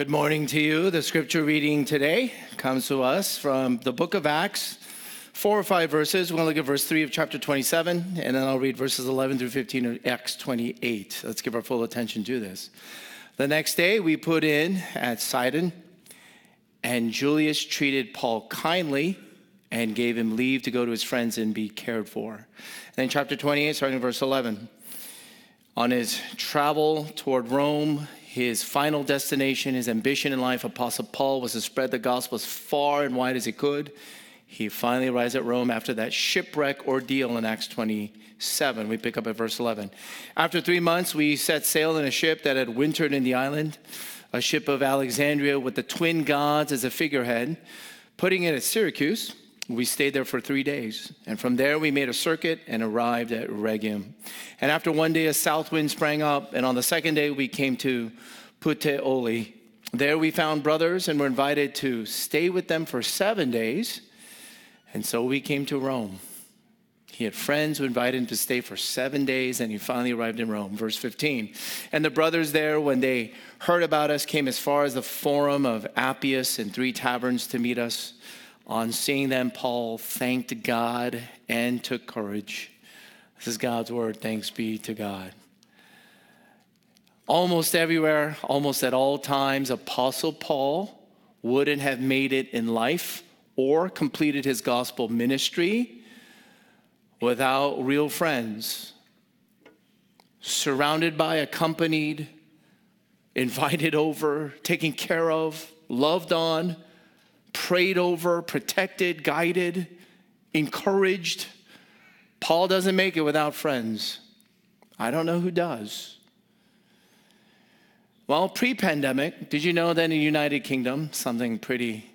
Good morning to you. The scripture reading today comes to us from the book of Acts, four or five verses. We're going to look at verse 3 of chapter 27, and then I'll read verses 11 through 15 of Acts 28. Let's give our full attention to this. The next day, we put in at Sidon, and Julius treated Paul kindly and gave him leave to go to his friends and be cared for. And then, chapter 28, starting in verse 11. On his travel toward Rome, his final destination, his ambition in life, Apostle Paul was to spread the gospel as far and wide as he could. He finally arrives at Rome after that shipwreck ordeal in Acts 27. We pick up at verse 11. After three months, we set sail in a ship that had wintered in the island, a ship of Alexandria with the twin gods as a figurehead. Putting it at Syracuse, we stayed there for three days. And from there, we made a circuit and arrived at Rhegium. And after one day, a south wind sprang up. And on the second day, we came to Puteoli. There we found brothers and were invited to stay with them for seven days. And so we came to Rome. He had friends who invited him to stay for seven days, and he finally arrived in Rome. Verse 15. And the brothers there, when they heard about us, came as far as the Forum of Appius and three taverns to meet us. On seeing them, Paul thanked God and took courage. This is God's word. Thanks be to God. Almost everywhere, almost at all times, Apostle Paul wouldn't have made it in life or completed his gospel ministry without real friends, surrounded by, accompanied, invited over, taken care of, loved on prayed over, protected, guided, encouraged. Paul doesn't make it without friends. I don't know who does. Well, pre pandemic, did you know that in the United Kingdom, something pretty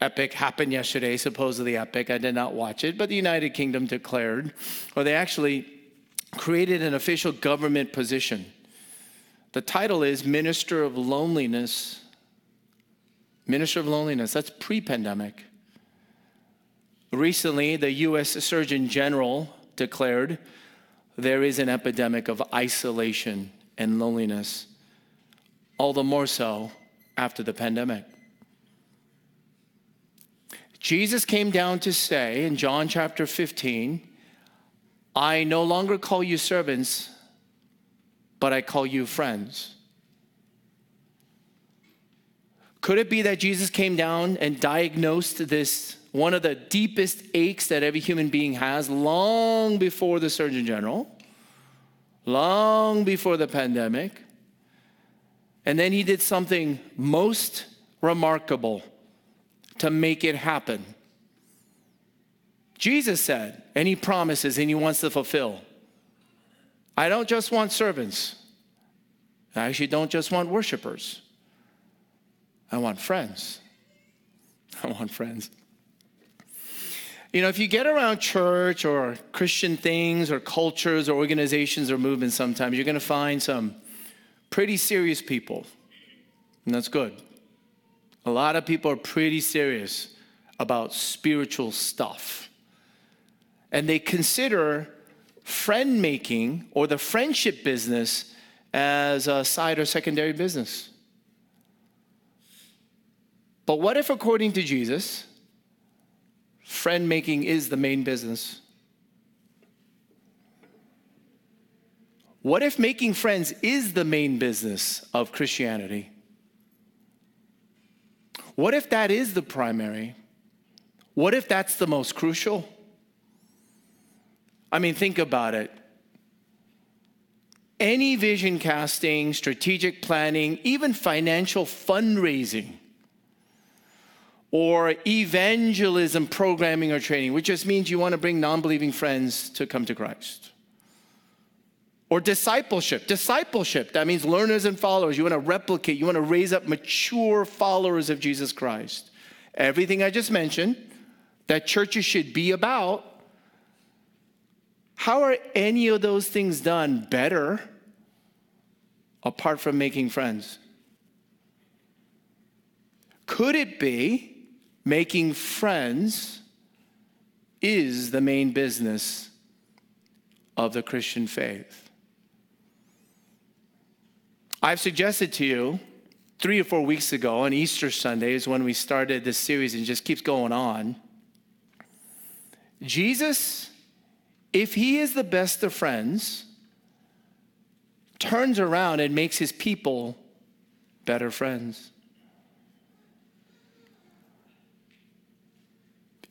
epic happened yesterday, supposedly epic? I did not watch it, but the United Kingdom declared, or they actually created an official government position. The title is Minister of Loneliness Minister of Loneliness, that's pre pandemic. Recently, the US Surgeon General declared there is an epidemic of isolation and loneliness, all the more so after the pandemic. Jesus came down to say in John chapter 15, I no longer call you servants, but I call you friends. Could it be that Jesus came down and diagnosed this, one of the deepest aches that every human being has, long before the Surgeon General, long before the pandemic? And then he did something most remarkable to make it happen. Jesus said, and he promises and he wants to fulfill I don't just want servants, I actually don't just want worshipers. I want friends. I want friends. You know, if you get around church or Christian things or cultures or organizations or movements sometimes, you're going to find some pretty serious people. And that's good. A lot of people are pretty serious about spiritual stuff. And they consider friend making or the friendship business as a side or secondary business. But what if, according to Jesus, friend making is the main business? What if making friends is the main business of Christianity? What if that is the primary? What if that's the most crucial? I mean, think about it. Any vision casting, strategic planning, even financial fundraising or evangelism programming or training, which just means you want to bring non believing friends to come to Christ. Or discipleship. Discipleship, that means learners and followers. You want to replicate, you want to raise up mature followers of Jesus Christ. Everything I just mentioned that churches should be about. How are any of those things done better apart from making friends? Could it be making friends is the main business of the Christian faith. I've suggested to you three or four weeks ago on Easter Sunday is when we started this series and just keeps going on. Jesus, if he is the best of friends, turns around and makes his people better friends.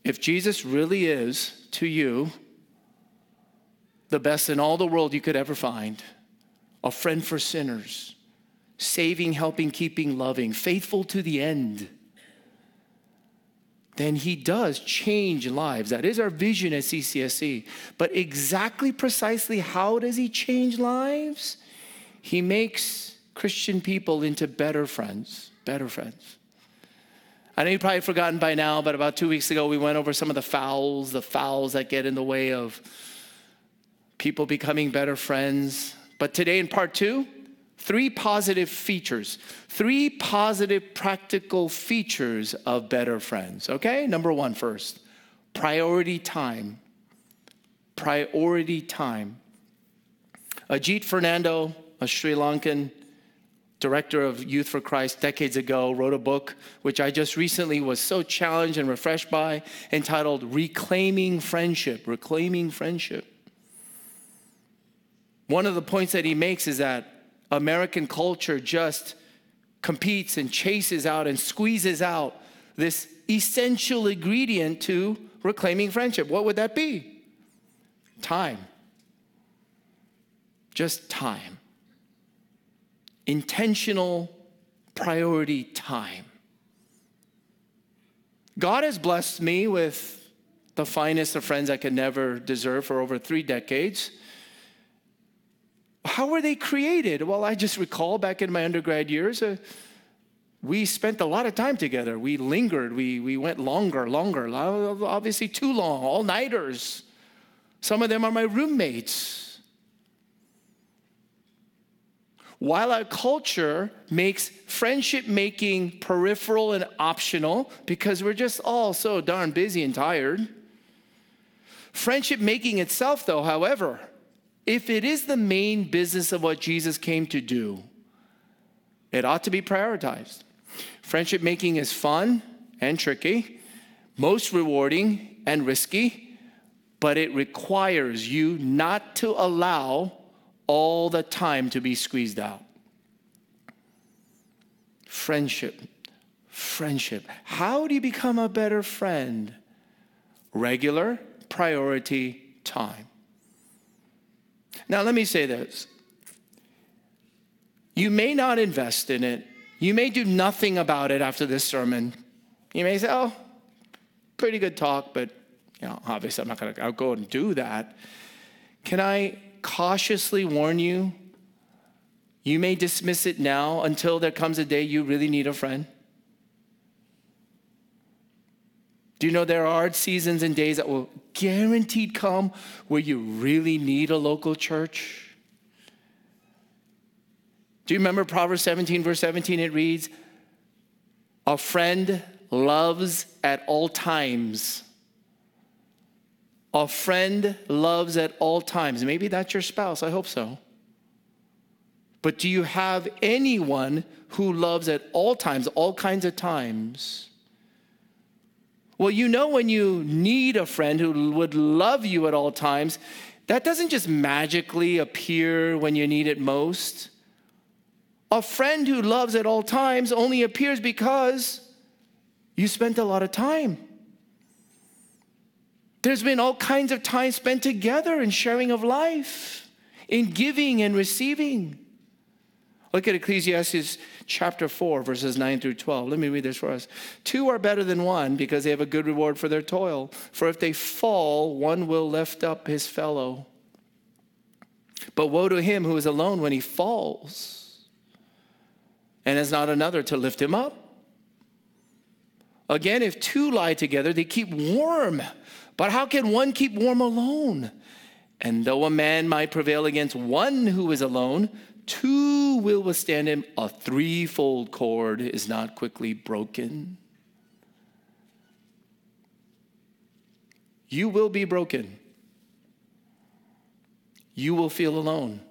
If Jesus really is to you the best in all the world you could ever find, a friend for sinners, saving, helping, keeping, loving, faithful to the end, then he does change lives. That is our vision at CCSC. But exactly, precisely, how does he change lives? He makes Christian people into better friends, better friends. I know you've probably forgotten by now, but about two weeks ago, we went over some of the fouls, the fouls that get in the way of people becoming better friends. But today, in part two, three positive features, three positive practical features of better friends. Okay, number one first priority time. Priority time. Ajit Fernando, a Sri Lankan director of Youth for Christ decades ago, wrote a book which I just recently was so challenged and refreshed by, entitled Reclaiming Friendship. Reclaiming Friendship. One of the points that he makes is that American culture just competes and chases out and squeezes out this essential ingredient to reclaiming friendship. What would that be? Time. Just time. Intentional priority time. God has blessed me with the finest of friends I could never deserve for over three decades. How were they created? Well, I just recall back in my undergrad years, uh, we spent a lot of time together. We lingered, we, we went longer, longer, obviously too long, all nighters. Some of them are my roommates. While our culture makes friendship making peripheral and optional because we're just all so darn busy and tired, friendship making itself, though, however, if it is the main business of what Jesus came to do, it ought to be prioritized. Friendship making is fun and tricky, most rewarding and risky, but it requires you not to allow all the time to be squeezed out. Friendship, friendship. How do you become a better friend? Regular priority time. Now, let me say this you may not invest in it, you may do nothing about it after this sermon. You may say, oh, pretty good talk, but you know, obviously I'm not going to go and do that. Can I cautiously warn you? You may dismiss it now until there comes a day you really need a friend. Do you know there are seasons and days that will guaranteed come where you really need a local church? Do you remember Proverbs 17, verse 17? It reads, A friend loves at all times. A friend loves at all times. Maybe that's your spouse. I hope so. But do you have anyone who loves at all times, all kinds of times? Well, you know, when you need a friend who would love you at all times, that doesn't just magically appear when you need it most. A friend who loves at all times only appears because you spent a lot of time. There's been all kinds of time spent together in sharing of life, in giving and receiving. Look at Ecclesiastes chapter 4, verses 9 through 12. Let me read this for us. Two are better than one because they have a good reward for their toil. For if they fall, one will lift up his fellow. But woe to him who is alone when he falls and has not another to lift him up. Again, if two lie together, they keep warm. But how can one keep warm alone? And though a man might prevail against one who is alone, two will withstand him. A threefold cord is not quickly broken. You will be broken. You will feel alone.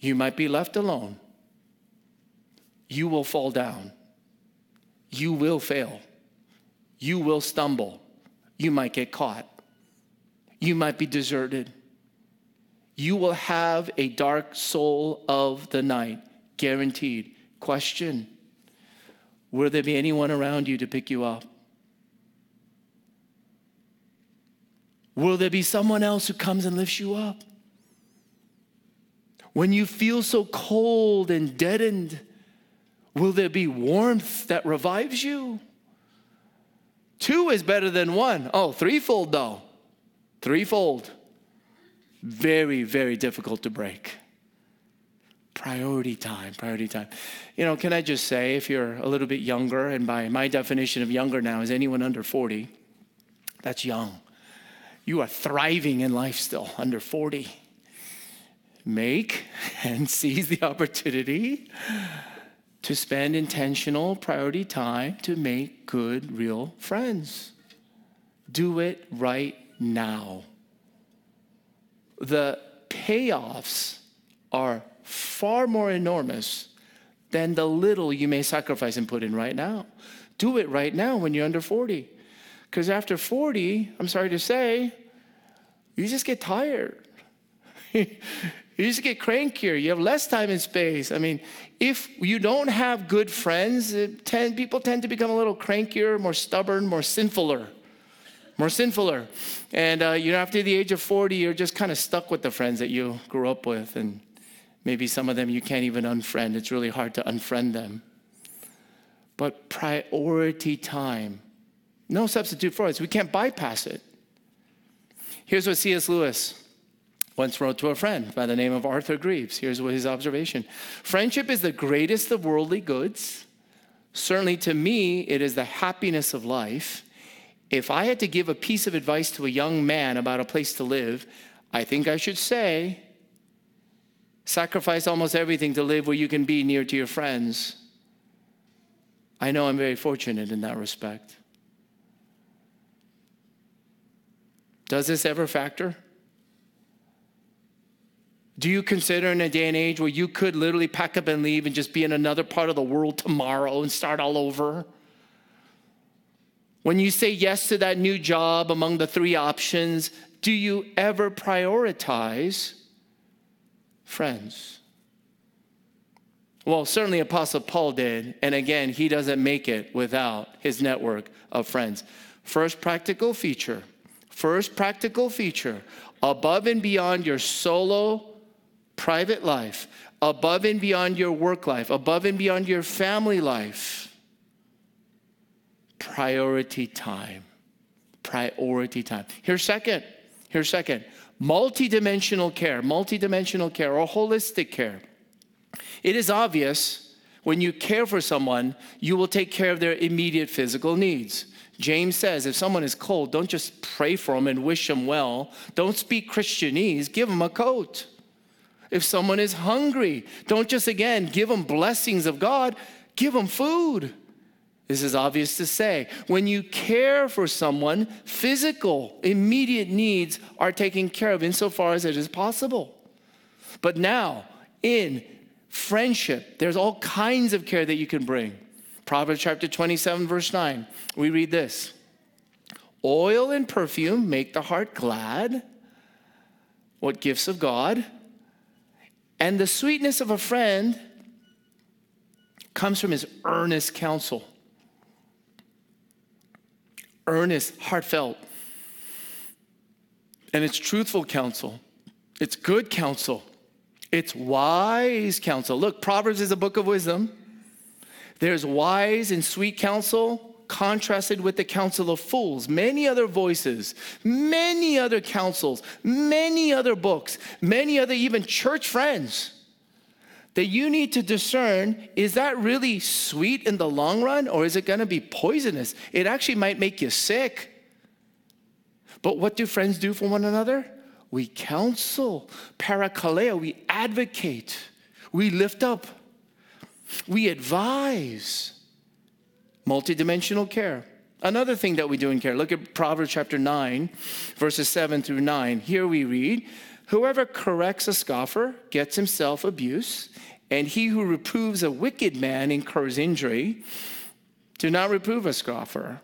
You might be left alone. you will fall down. You will fail. You will stumble. You might get caught. You might be deserted. You will have a dark soul of the night, guaranteed. Question Will there be anyone around you to pick you up? Will there be someone else who comes and lifts you up? When you feel so cold and deadened, will there be warmth that revives you? Two is better than one. Oh, threefold though. Threefold. Very, very difficult to break. Priority time, priority time. You know, can I just say, if you're a little bit younger, and by my definition of younger now is anyone under 40, that's young. You are thriving in life still, under 40. Make and seize the opportunity to spend intentional priority time to make good, real friends. Do it right now. The payoffs are far more enormous than the little you may sacrifice and put in right now. Do it right now when you're under 40. Because after 40, I'm sorry to say, you just get tired. you just get crankier. You have less time and space. I mean, if you don't have good friends, tend, people tend to become a little crankier, more stubborn, more sinfuler. More sinfuler. And, uh, you know, after the age of 40, you're just kind of stuck with the friends that you grew up with. And maybe some of them you can't even unfriend. It's really hard to unfriend them. But priority time, no substitute for it. We can't bypass it. Here's what C.S. Lewis once wrote to a friend by the name of Arthur Greeves. Here's what his observation Friendship is the greatest of worldly goods. Certainly to me, it is the happiness of life. If I had to give a piece of advice to a young man about a place to live, I think I should say sacrifice almost everything to live where you can be near to your friends. I know I'm very fortunate in that respect. Does this ever factor? Do you consider in a day and age where you could literally pack up and leave and just be in another part of the world tomorrow and start all over? When you say yes to that new job among the three options, do you ever prioritize friends? Well, certainly Apostle Paul did. And again, he doesn't make it without his network of friends. First practical feature First practical feature above and beyond your solo private life, above and beyond your work life, above and beyond your family life, priority time. Priority time. Here's second. Here's second. Multidimensional care, multidimensional care, or holistic care. It is obvious when you care for someone, you will take care of their immediate physical needs. James says if someone is cold, don't just pray for them and wish them well. Don't speak Christianese, give them a coat. If someone is hungry, don't just again give them blessings of God, give them food. This is obvious to say. When you care for someone, physical, immediate needs are taken care of insofar as it is possible. But now, in friendship, there's all kinds of care that you can bring. Proverbs chapter 27, verse 9, we read this Oil and perfume make the heart glad. What gifts of God? And the sweetness of a friend comes from his earnest counsel. Earnest, heartfelt. And it's truthful counsel. It's good counsel. It's wise counsel. Look, Proverbs is a book of wisdom. There's wise and sweet counsel contrasted with the counsel of fools. Many other voices, many other councils, many other books, many other even church friends that you need to discern is that really sweet in the long run or is it going to be poisonous? It actually might make you sick. But what do friends do for one another? We counsel, parakaleo, we advocate, we lift up. We advise multidimensional care. Another thing that we do in care, look at Proverbs chapter 9, verses 7 through 9. Here we read, Whoever corrects a scoffer gets himself abuse, and he who reproves a wicked man incurs injury. Do not reprove a scoffer.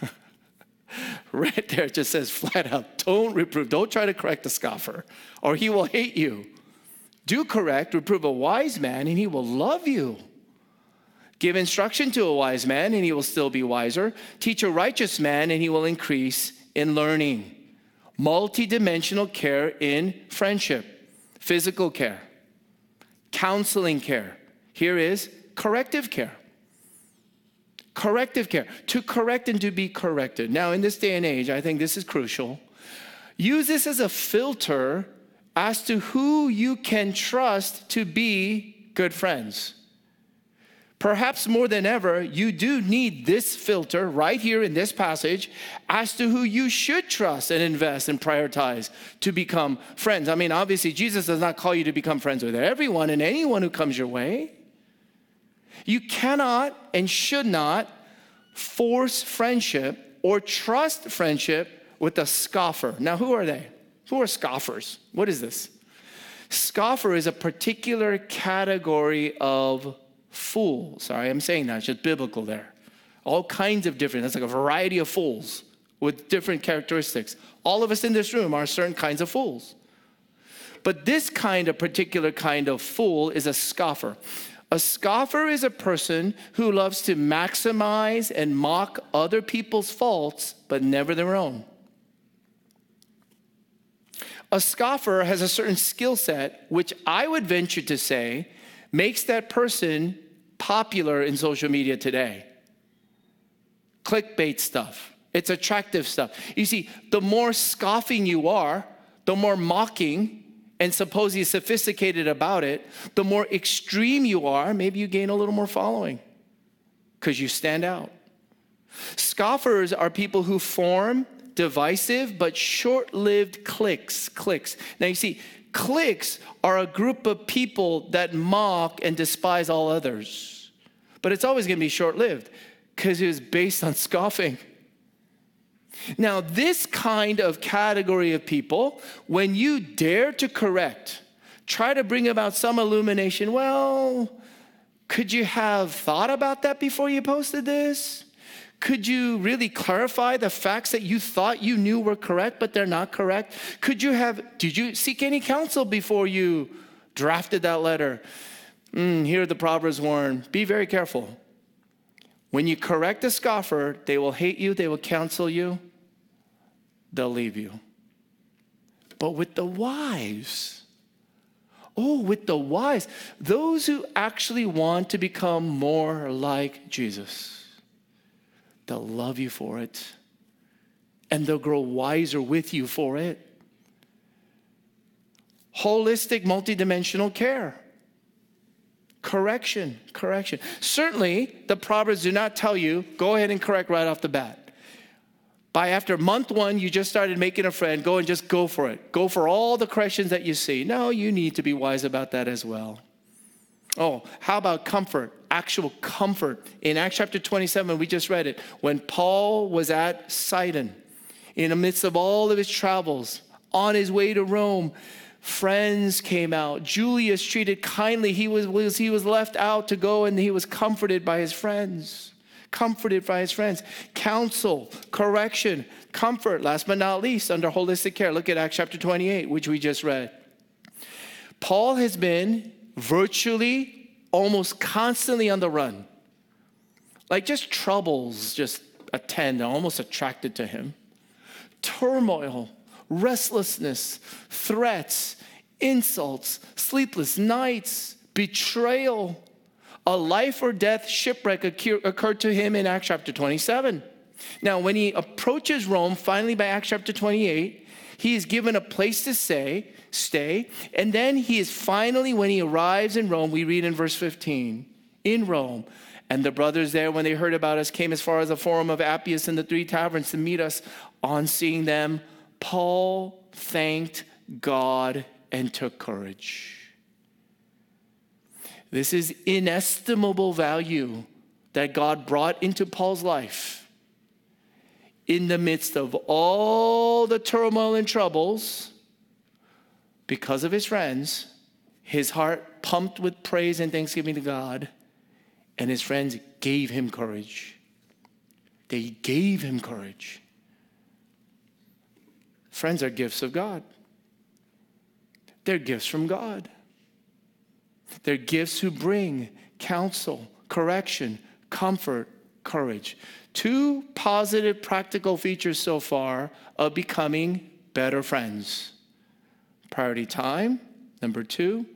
right there it just says flat out don't reprove, don't try to correct a scoffer, or he will hate you. Do correct, reprove a wise man, and he will love you. Give instruction to a wise man, and he will still be wiser. Teach a righteous man, and he will increase in learning. Multidimensional care in friendship, physical care, counseling care. Here is corrective care. Corrective care, to correct and to be corrected. Now, in this day and age, I think this is crucial. Use this as a filter as to who you can trust to be good friends. Perhaps more than ever, you do need this filter right here in this passage as to who you should trust and invest and prioritize to become friends. I mean, obviously, Jesus does not call you to become friends with everyone and anyone who comes your way. You cannot and should not force friendship or trust friendship with a scoffer. Now, who are they? Who are scoffers? What is this? Scoffer is a particular category of fool. Sorry, I'm saying that, it's just biblical there. All kinds of different, that's like a variety of fools with different characteristics. All of us in this room are certain kinds of fools. But this kind of particular kind of fool is a scoffer. A scoffer is a person who loves to maximize and mock other people's faults, but never their own. A scoffer has a certain skill set, which I would venture to say makes that person popular in social media today. Clickbait stuff, it's attractive stuff. You see, the more scoffing you are, the more mocking and supposedly sophisticated about it, the more extreme you are, maybe you gain a little more following because you stand out. Scoffers are people who form divisive but short lived cliques. Cliques. Now, you see, cliques are a group of people that mock and despise all others. But it's always going to be short lived because it was based on scoffing. Now, this kind of category of people, when you dare to correct, try to bring about some illumination, well, could you have thought about that before you posted this? Could you really clarify the facts that you thought you knew were correct, but they're not correct? Could you have, did you seek any counsel before you drafted that letter? Mm, here the Proverbs warn be very careful. When you correct a scoffer, they will hate you, they will counsel you, they'll leave you. But with the wise, oh, with the wise, those who actually want to become more like Jesus, they'll love you for it and they'll grow wiser with you for it. Holistic, multidimensional care correction, correction. Certainly, the Proverbs do not tell you, go ahead and correct right off the bat. By after month one, you just started making a friend, go and just go for it. Go for all the corrections that you see. No, you need to be wise about that as well. Oh, how about comfort? Actual comfort. In Acts chapter 27, we just read it. When Paul was at Sidon, in the midst of all of his travels, on his way to Rome, friends came out. Julius treated kindly. He was, he was left out to go and he was comforted by his friends. Comforted by his friends. Counsel, correction, comfort, last but not least, under holistic care. Look at Acts chapter 28, which we just read. Paul has been virtually almost constantly on the run. Like just troubles just attend, almost attracted to him. Turmoil, restlessness, threats, insults, sleepless nights, betrayal. A life or death shipwreck occurred to him in Acts chapter 27. Now, when he approaches Rome, finally by Acts chapter 28, he is given a place to stay, stay, and then he is finally, when he arrives in Rome, we read in verse 15, in Rome, and the brothers there, when they heard about us, came as far as the Forum of Appius and the three taverns to meet us. On seeing them, Paul thanked God and took courage. This is inestimable value that God brought into Paul's life in the midst of all the turmoil and troubles because of his friends. his heart pumped with praise and thanksgiving to God, and his friends gave him courage. They gave him courage. Friends are gifts of God. They're gifts from God. They're gifts who bring counsel, correction, comfort, courage. Two positive practical features so far of becoming better friends priority time, number two,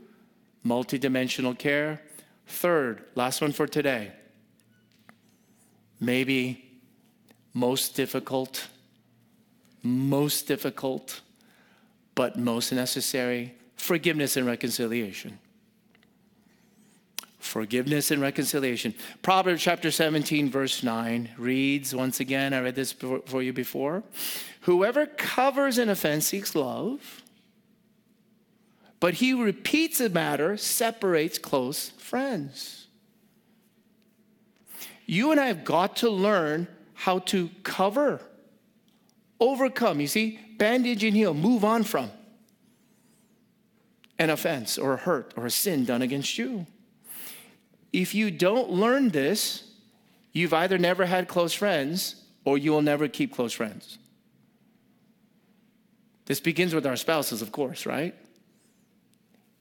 multidimensional care. Third, last one for today, maybe most difficult, most difficult, but most necessary forgiveness and reconciliation forgiveness and reconciliation. Proverbs chapter 17, verse 9 reads once again, I read this for you before. Whoever covers an offense seeks love, but he repeats a matter separates close friends. You and I have got to learn how to cover, overcome. You see, bandage and heal, move on from an offense or a hurt or a sin done against you. If you don't learn this, you've either never had close friends or you will never keep close friends. This begins with our spouses, of course, right?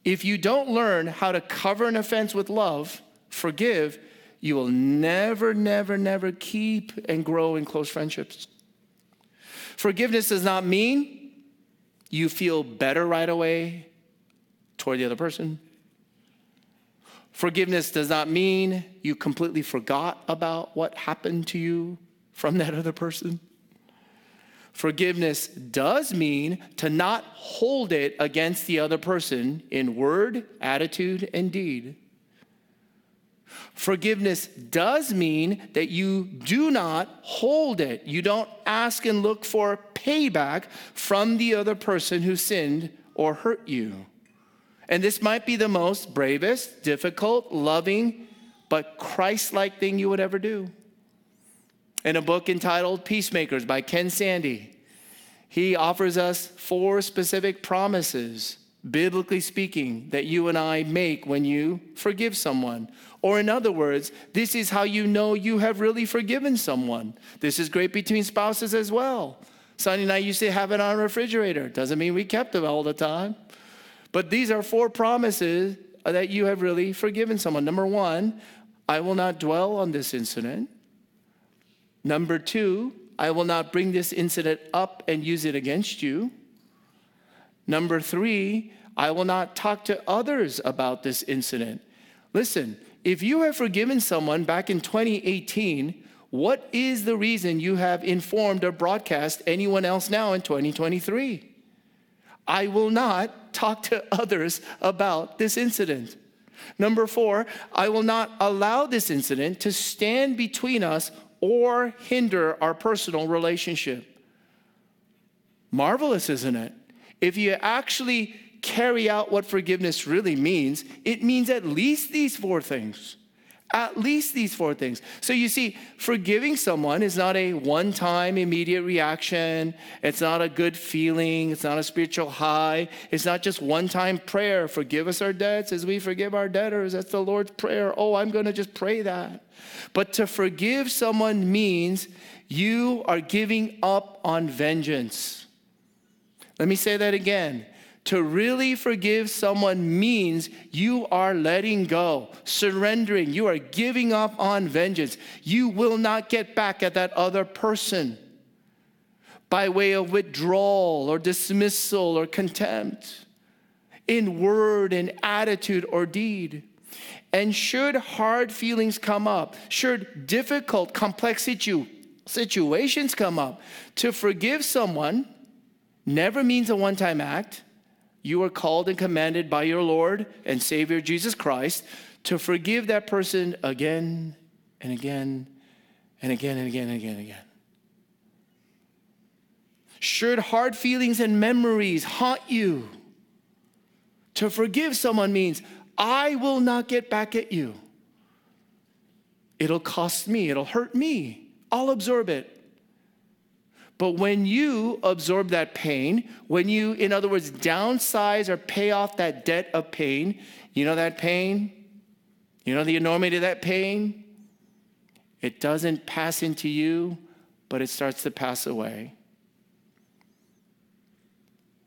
If you don't learn how to cover an offense with love, forgive, you will never, never, never keep and grow in close friendships. Forgiveness does not mean you feel better right away toward the other person. Forgiveness does not mean you completely forgot about what happened to you from that other person. Forgiveness does mean to not hold it against the other person in word, attitude, and deed. Forgiveness does mean that you do not hold it. You don't ask and look for payback from the other person who sinned or hurt you. And this might be the most bravest, difficult, loving, but Christ like thing you would ever do. In a book entitled Peacemakers by Ken Sande, he offers us four specific promises, biblically speaking, that you and I make when you forgive someone. Or, in other words, this is how you know you have really forgiven someone. This is great between spouses as well. Sonny and I used to have it on our refrigerator. Doesn't mean we kept it all the time. But these are four promises that you have really forgiven someone. Number one, I will not dwell on this incident. Number two, I will not bring this incident up and use it against you. Number three, I will not talk to others about this incident. Listen, if you have forgiven someone back in 2018, what is the reason you have informed or broadcast anyone else now in 2023? I will not talk to others about this incident. Number four, I will not allow this incident to stand between us or hinder our personal relationship. Marvelous, isn't it? If you actually carry out what forgiveness really means, it means at least these four things. At least these four things. So you see, forgiving someone is not a one time immediate reaction. It's not a good feeling. It's not a spiritual high. It's not just one time prayer. Forgive us our debts as we forgive our debtors. That's the Lord's prayer. Oh, I'm going to just pray that. But to forgive someone means you are giving up on vengeance. Let me say that again. To really forgive someone means you are letting go, surrendering. You are giving up on vengeance. You will not get back at that other person by way of withdrawal or dismissal or contempt in word and attitude or deed. And should hard feelings come up, should difficult, complex situ- situations come up, to forgive someone never means a one time act you are called and commanded by your Lord and Savior Jesus Christ to forgive that person again and again and again and again and again and again. Should hard feelings and memories haunt you, to forgive someone means I will not get back at you. It'll cost me, it'll hurt me. I'll absorb it. But when you absorb that pain, when you, in other words, downsize or pay off that debt of pain, you know that pain? You know the enormity of that pain? It doesn't pass into you, but it starts to pass away.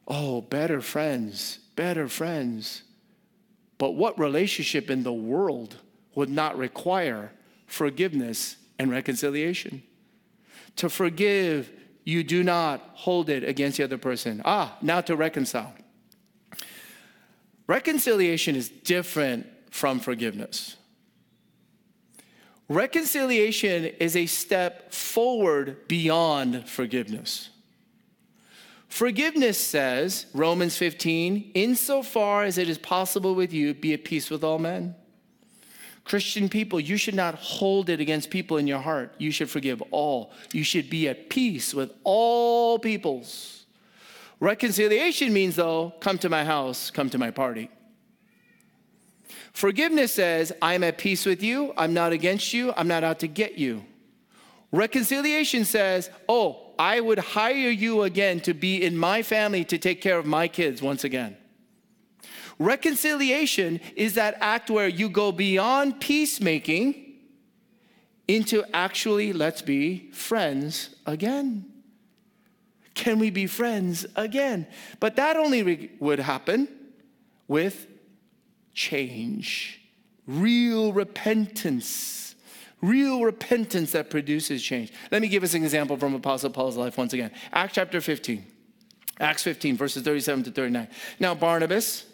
Oh, better friends, better friends. But what relationship in the world would not require forgiveness and reconciliation? To forgive you do not hold it against the other person. Ah, now to reconcile. Reconciliation is different from forgiveness. Reconciliation is a step forward beyond forgiveness. Forgiveness says, Romans 15, insofar as it is possible with you, be at peace with all men. Christian people, you should not hold it against people in your heart. You should forgive all. You should be at peace with all peoples. Reconciliation means, though, come to my house, come to my party. Forgiveness says, I'm at peace with you, I'm not against you, I'm not out to get you. Reconciliation says, oh, I would hire you again to be in my family to take care of my kids once again. Reconciliation is that act where you go beyond peacemaking into actually, let's be friends again. Can we be friends again? But that only re- would happen with change, real repentance, real repentance that produces change. Let me give us an example from Apostle Paul's life once again. Acts chapter 15. Acts 15, verses 37 to 39. Now, Barnabas,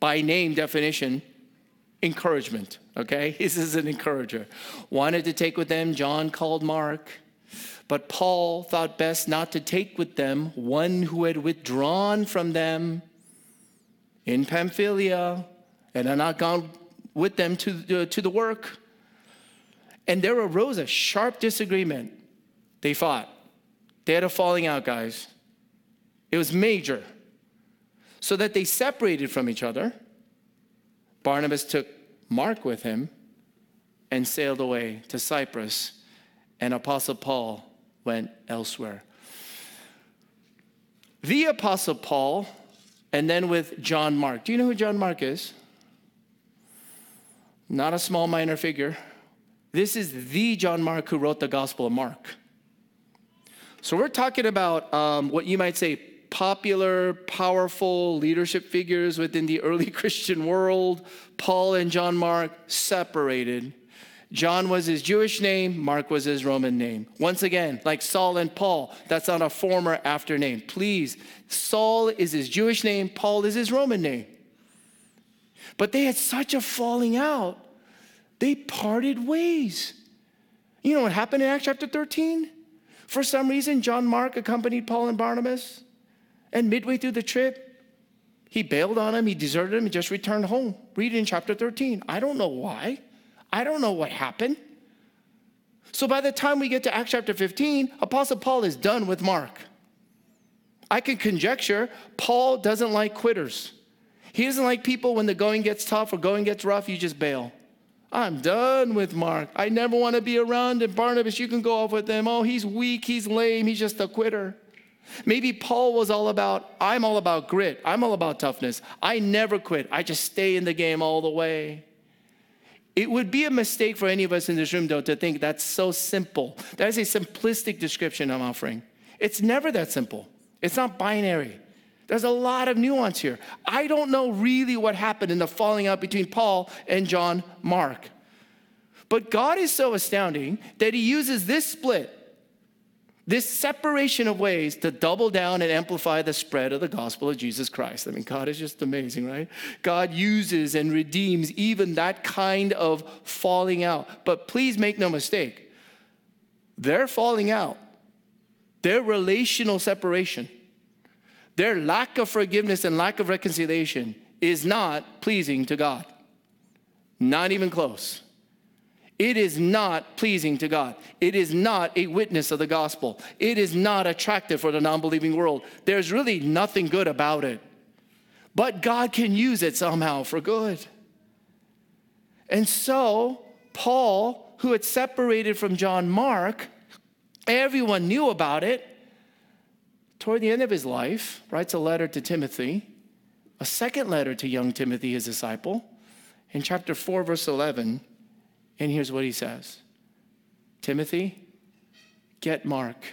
by name definition, encouragement, okay? This is an encourager. Wanted to take with them John called Mark, but Paul thought best not to take with them one who had withdrawn from them in Pamphylia and had not gone with them to, uh, to the work. And there arose a sharp disagreement. They fought. They had a falling out, guys. It was major so that they separated from each other. Barnabas took Mark with him and sailed away to Cyprus, and Apostle Paul went elsewhere. The Apostle Paul, and then with John Mark. Do you know who John Mark is? Not a small minor figure. This is the John Mark who wrote the Gospel of Mark. So we're talking about um, what you might say popular, powerful leadership figures within the early Christian world, Paul and John Mark, separated. John was his Jewish name, Mark was his Roman name. Once again, like Saul and Paul, that's not a former after name. Please, Saul is his Jewish name, Paul is his Roman name. But they had such a falling out, they parted ways. You know what happened in Acts chapter 13? For some reason, John Mark accompanied Paul and Barnabas. And midway through the trip, he bailed on him, he deserted him, he just returned home. Read in chapter 13. I don't know why. I don't know what happened. So by the time we get to Acts chapter 15, Apostle Paul is done with Mark. I can conjecture Paul doesn't like quitters. He doesn't like people when the going gets tough or going gets rough, you just bail. I'm done with Mark. I never want to be around him. Barnabas, you can go off with him. Oh, he's weak, he's lame, he's just a quitter. Maybe Paul was all about, I'm all about grit. I'm all about toughness. I never quit. I just stay in the game all the way. It would be a mistake for any of us in this room, though, to think that's so simple. That is a simplistic description I'm offering. It's never that simple, it's not binary. There's a lot of nuance here. I don't know really what happened in the falling out between Paul and John Mark. But God is so astounding that he uses this split this separation of ways to double down and amplify the spread of the gospel of Jesus Christ. I mean, God is just amazing, right? God uses and redeems even that kind of falling out. But please make no mistake, their falling out, their relational separation, their lack of forgiveness and lack of reconciliation is not pleasing to God. Not even close. It is not pleasing to God. It is not a witness of the gospel. It is not attractive for the non believing world. There's really nothing good about it. But God can use it somehow for good. And so, Paul, who had separated from John Mark, everyone knew about it. toward the end of his life, writes a letter to Timothy, a second letter to young Timothy, his disciple, in chapter 4, verse 11. And here's what he says Timothy, get Mark.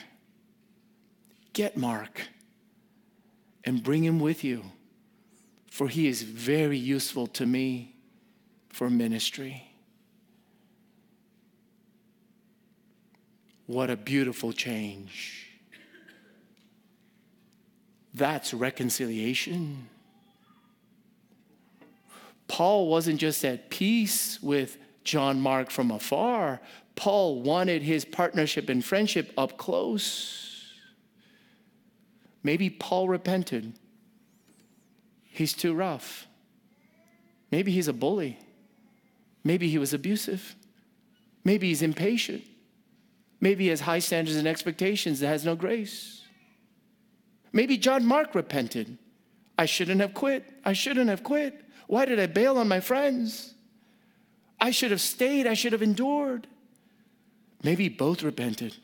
Get Mark and bring him with you, for he is very useful to me for ministry. What a beautiful change. That's reconciliation. Paul wasn't just at peace with John Mark from afar, Paul wanted his partnership and friendship up close. Maybe Paul repented. He's too rough. Maybe he's a bully. Maybe he was abusive. Maybe he's impatient. Maybe he has high standards and expectations that has no grace. Maybe John Mark repented. I shouldn't have quit. I shouldn't have quit. Why did I bail on my friends? I should have stayed. I should have endured. Maybe both repented.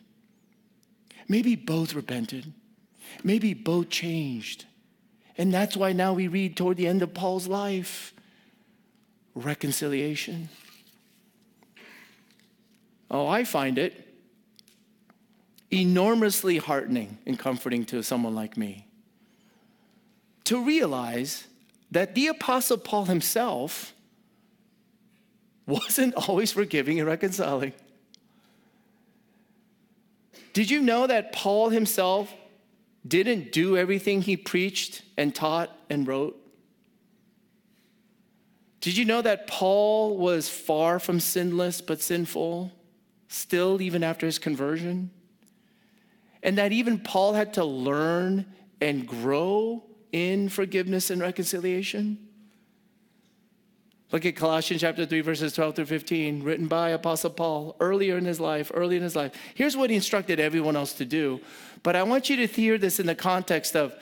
Maybe both repented. Maybe both changed. And that's why now we read toward the end of Paul's life reconciliation. Oh, I find it enormously heartening and comforting to someone like me to realize that the Apostle Paul himself wasn't always forgiving and reconciling. Did you know that Paul himself didn't do everything he preached and taught and wrote? Did you know that Paul was far from sinless but sinful, still, even after his conversion? And that even Paul had to learn and grow in forgiveness and reconciliation? Look at Colossians chapter 3, verses 12 through 15, written by Apostle Paul earlier in his life, early in his life. Here's what he instructed everyone else to do. But I want you to hear this in the context of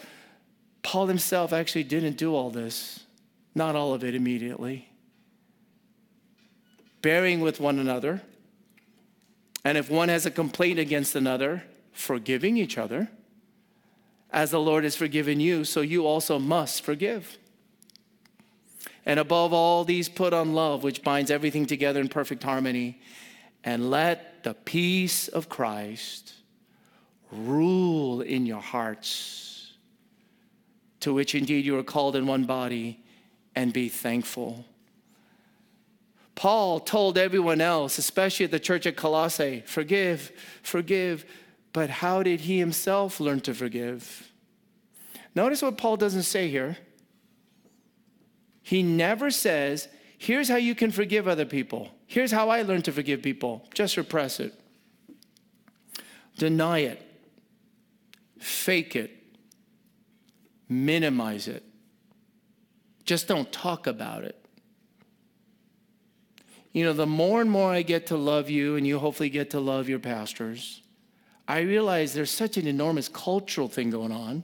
Paul himself actually didn't do all this, not all of it immediately. Bearing with one another, and if one has a complaint against another, forgiving each other. As the Lord has forgiven you, so you also must forgive. And above all these, put on love, which binds everything together in perfect harmony. And let the peace of Christ rule in your hearts, to which indeed you are called in one body, and be thankful. Paul told everyone else, especially at the church at Colossae, forgive, forgive. But how did he himself learn to forgive? Notice what Paul doesn't say here. He never says, here's how you can forgive other people. Here's how I learned to forgive people. Just repress it, deny it, fake it, minimize it. Just don't talk about it. You know, the more and more I get to love you, and you hopefully get to love your pastors, I realize there's such an enormous cultural thing going on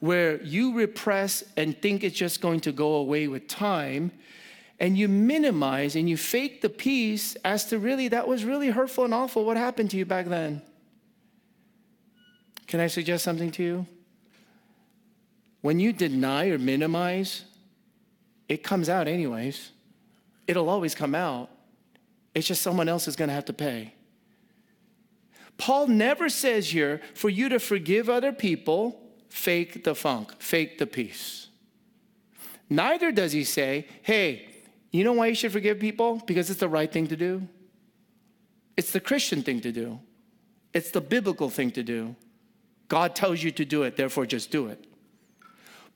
where you repress and think it's just going to go away with time and you minimize and you fake the peace as to really that was really hurtful and awful. What happened to you back then? Can i suggest something to you? When you deny or minimize it comes out anyways. It'll always come out. It's just someone else is going to have to pay. Paul never says here for you to forgive other people, fake the funk, fake the peace. Neither does he say, hey, you know why you should forgive people? Because it's the right thing to do. It's the Christian thing to do. It's the biblical thing to do. God tells you to do it, therefore just do it.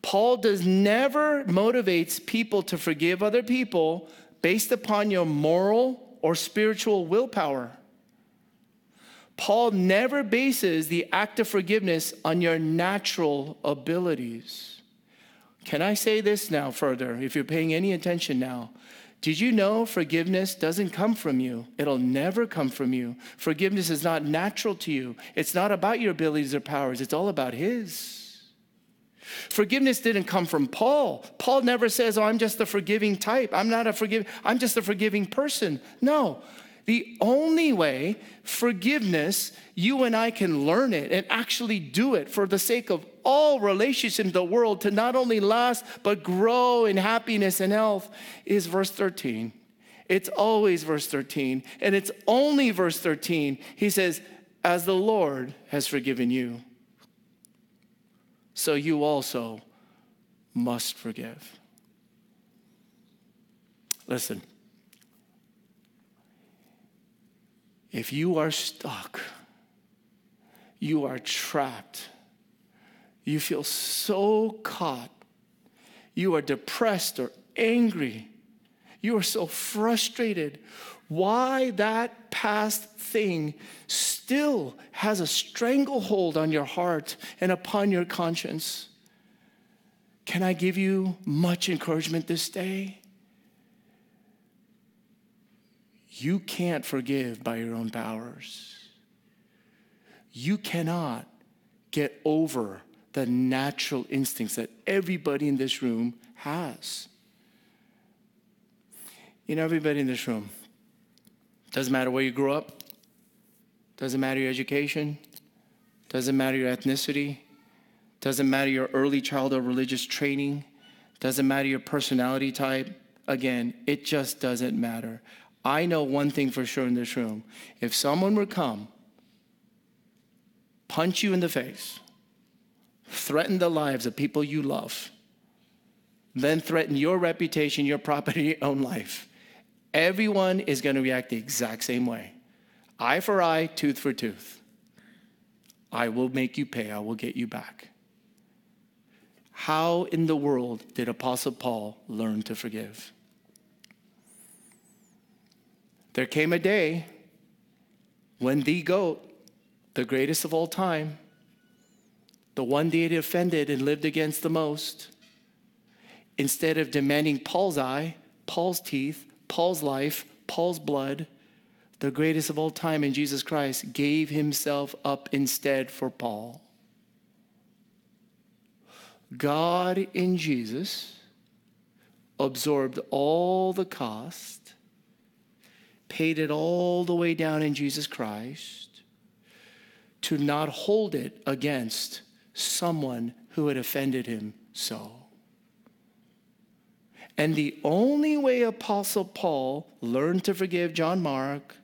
Paul does never motivates people to forgive other people based upon your moral or spiritual willpower. Paul never bases the act of forgiveness on your natural abilities. Can I say this now further, if you're paying any attention now? Did you know forgiveness doesn't come from you? It'll never come from you. Forgiveness is not natural to you. It's not about your abilities or powers, it's all about His. Forgiveness didn't come from Paul. Paul never says, Oh, I'm just a forgiving type. I'm not a forgiving, I'm just a forgiving person. No, The only way forgiveness, you and I can learn it and actually do it for the sake of all relationships in the world to not only last but grow in happiness and health is verse 13. It's always verse 13, and it's only verse 13. He says, As the Lord has forgiven you, so you also must forgive. Listen, if you are stuck, you are trapped, you feel so caught, you are depressed or angry you are so frustrated why that past thing still has a stranglehold on your heart and upon your conscience. Can I give you much encouragement this day? You can't forgive by your own powers. You cannot get over the natural instincts that everybody in this room has. You know, everybody in this room, doesn't matter where you grew up, doesn't matter your education, doesn't matter your ethnicity, doesn't matter your early childhood religious training, doesn't matter your personality type. Again, it just doesn't matter. I know one thing for sure in this room. If someone would come, punch you in the face, threaten the lives of people you love, then threaten your reputation, your property, your own life, everyone is going to react the exact same way eye for eye, tooth for tooth. I will make you pay, I will get you back. How in the world did Apostle Paul learn to forgive? There came a day when the goat, the greatest of all time, the one he offended and lived against the most, instead of demanding Paul's eye, Paul's teeth, Paul's life, Paul's blood, the greatest of all time in Jesus Christ, gave himself up instead for Paul. God in Jesus absorbed all the cost, paid it all the way down in Jesus Christ to not hold it against someone who had offended him so. And the only way Apostle Paul learned to forgive John Mark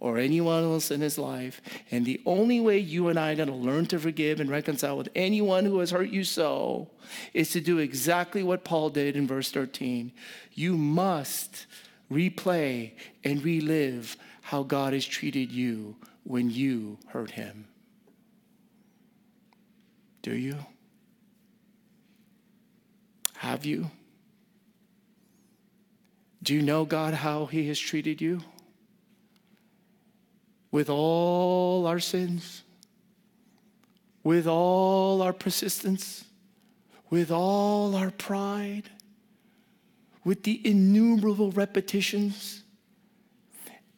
or anyone else in his life, and the only way you and I are going to learn to forgive and reconcile with anyone who has hurt you so, is to do exactly what Paul did in verse 13. You must replay and relive how God has treated you when you hurt him. Do you? Have you? Do you know, God, how He has treated you? With all our sins, with all our persistence, with all our pride, with the innumerable repetitions.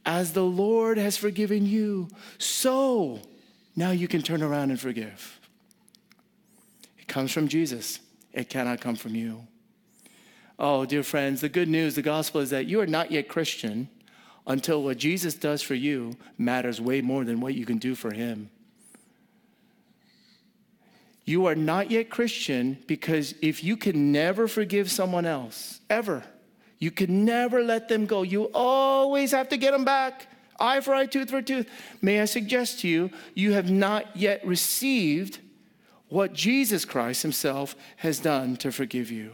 As the Lord has forgiven you, so now you can turn around and forgive. It comes from Jesus, it cannot come from you. Oh, dear friends, the good news, the gospel is that you are not yet Christian until what Jesus does for you matters way more than what you can do for him. You are not yet Christian because if you can never forgive someone else, ever, you can never let them go. You always have to get them back. Eye for eye, tooth for tooth. May I suggest to you, you have not yet received what Jesus Christ Himself has done to forgive you.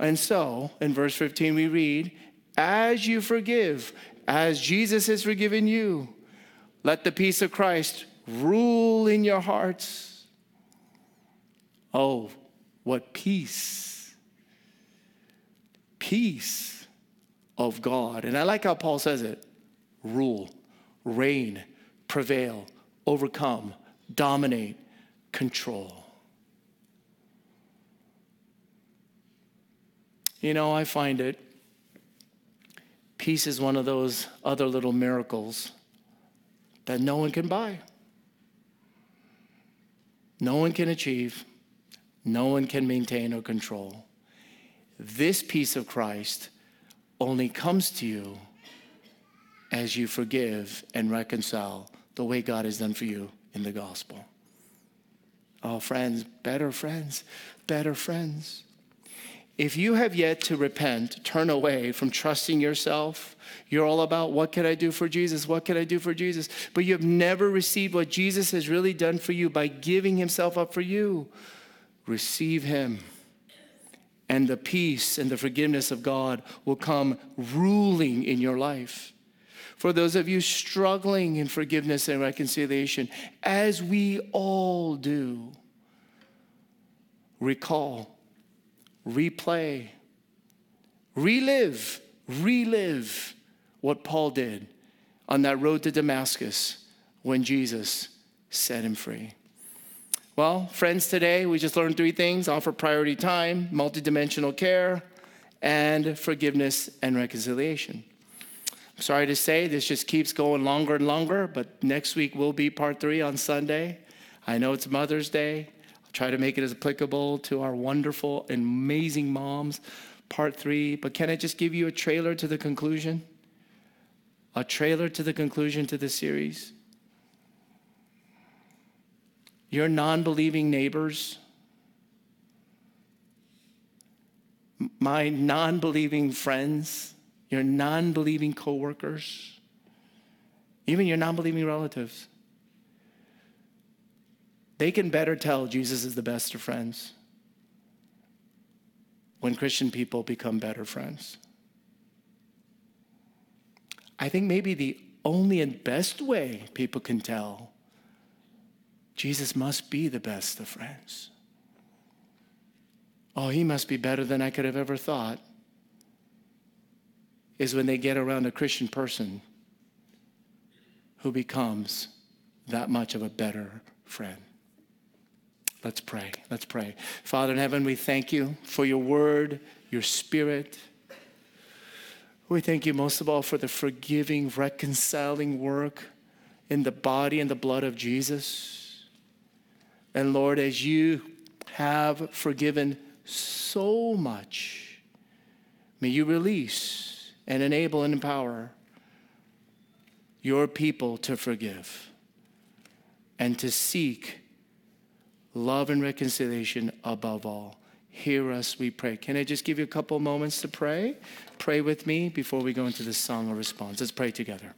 And so, in verse 15, we read, As you forgive, as Jesus has forgiven you, let the peace of Christ rule in your hearts. Oh, what peace! Peace of God. And I like how Paul says it rule, reign, prevail, overcome, dominate, control. You know, I find it. Peace is one of those other little miracles that no one can buy, no one can achieve, no one can maintain or control. This peace of Christ only comes to you as you forgive and reconcile the way God has done for you in the gospel. Oh, friends, better friends, better friends. If you have yet to repent, turn away from trusting yourself, you're all about what can I do for Jesus? What can I do for Jesus? But you have never received what Jesus has really done for you by giving himself up for you. Receive him. And the peace and the forgiveness of God will come ruling in your life. For those of you struggling in forgiveness and reconciliation, as we all do, recall replay, relive, relive what Paul did on that road to Damascus when Jesus set him free. Well, friends, today we just learned three things offer priority time, multidimensional care, and forgiveness and reconciliation. I'm sorry to say this just keeps going longer and longer, but next week will be part three on Sunday. I know it's Mother's Day try to make it as applicable to our wonderful and amazing moms. Part three. But can I just give you a trailer to the conclusion? A trailer to the conclusion to the series. Your non believing neighbors, my non believing friends, your non believing coworkers, even your non believing relatives they can better tell Jesus is the best of friends when Christian people become better friends. I think maybe the only and best way people can tell Jesus must be the best of friends. Oh, he must be better than I could have ever thought. Is when they get around a Christian person who becomes that much of a better friend. Let's pray. Let's pray. Father in heaven, we thank you for your word, your spirit. We thank you most of all for the forgiving, reconciling work in the body and the blood of Jesus. And Lord, as you have forgiven so much, may you release and enable and empower your people to forgive and to seek love and reconciliation above all. Hear us, we pray. Can I just give you a couple moments to pray? Pray with me before we go into the song of response. Let's pray together.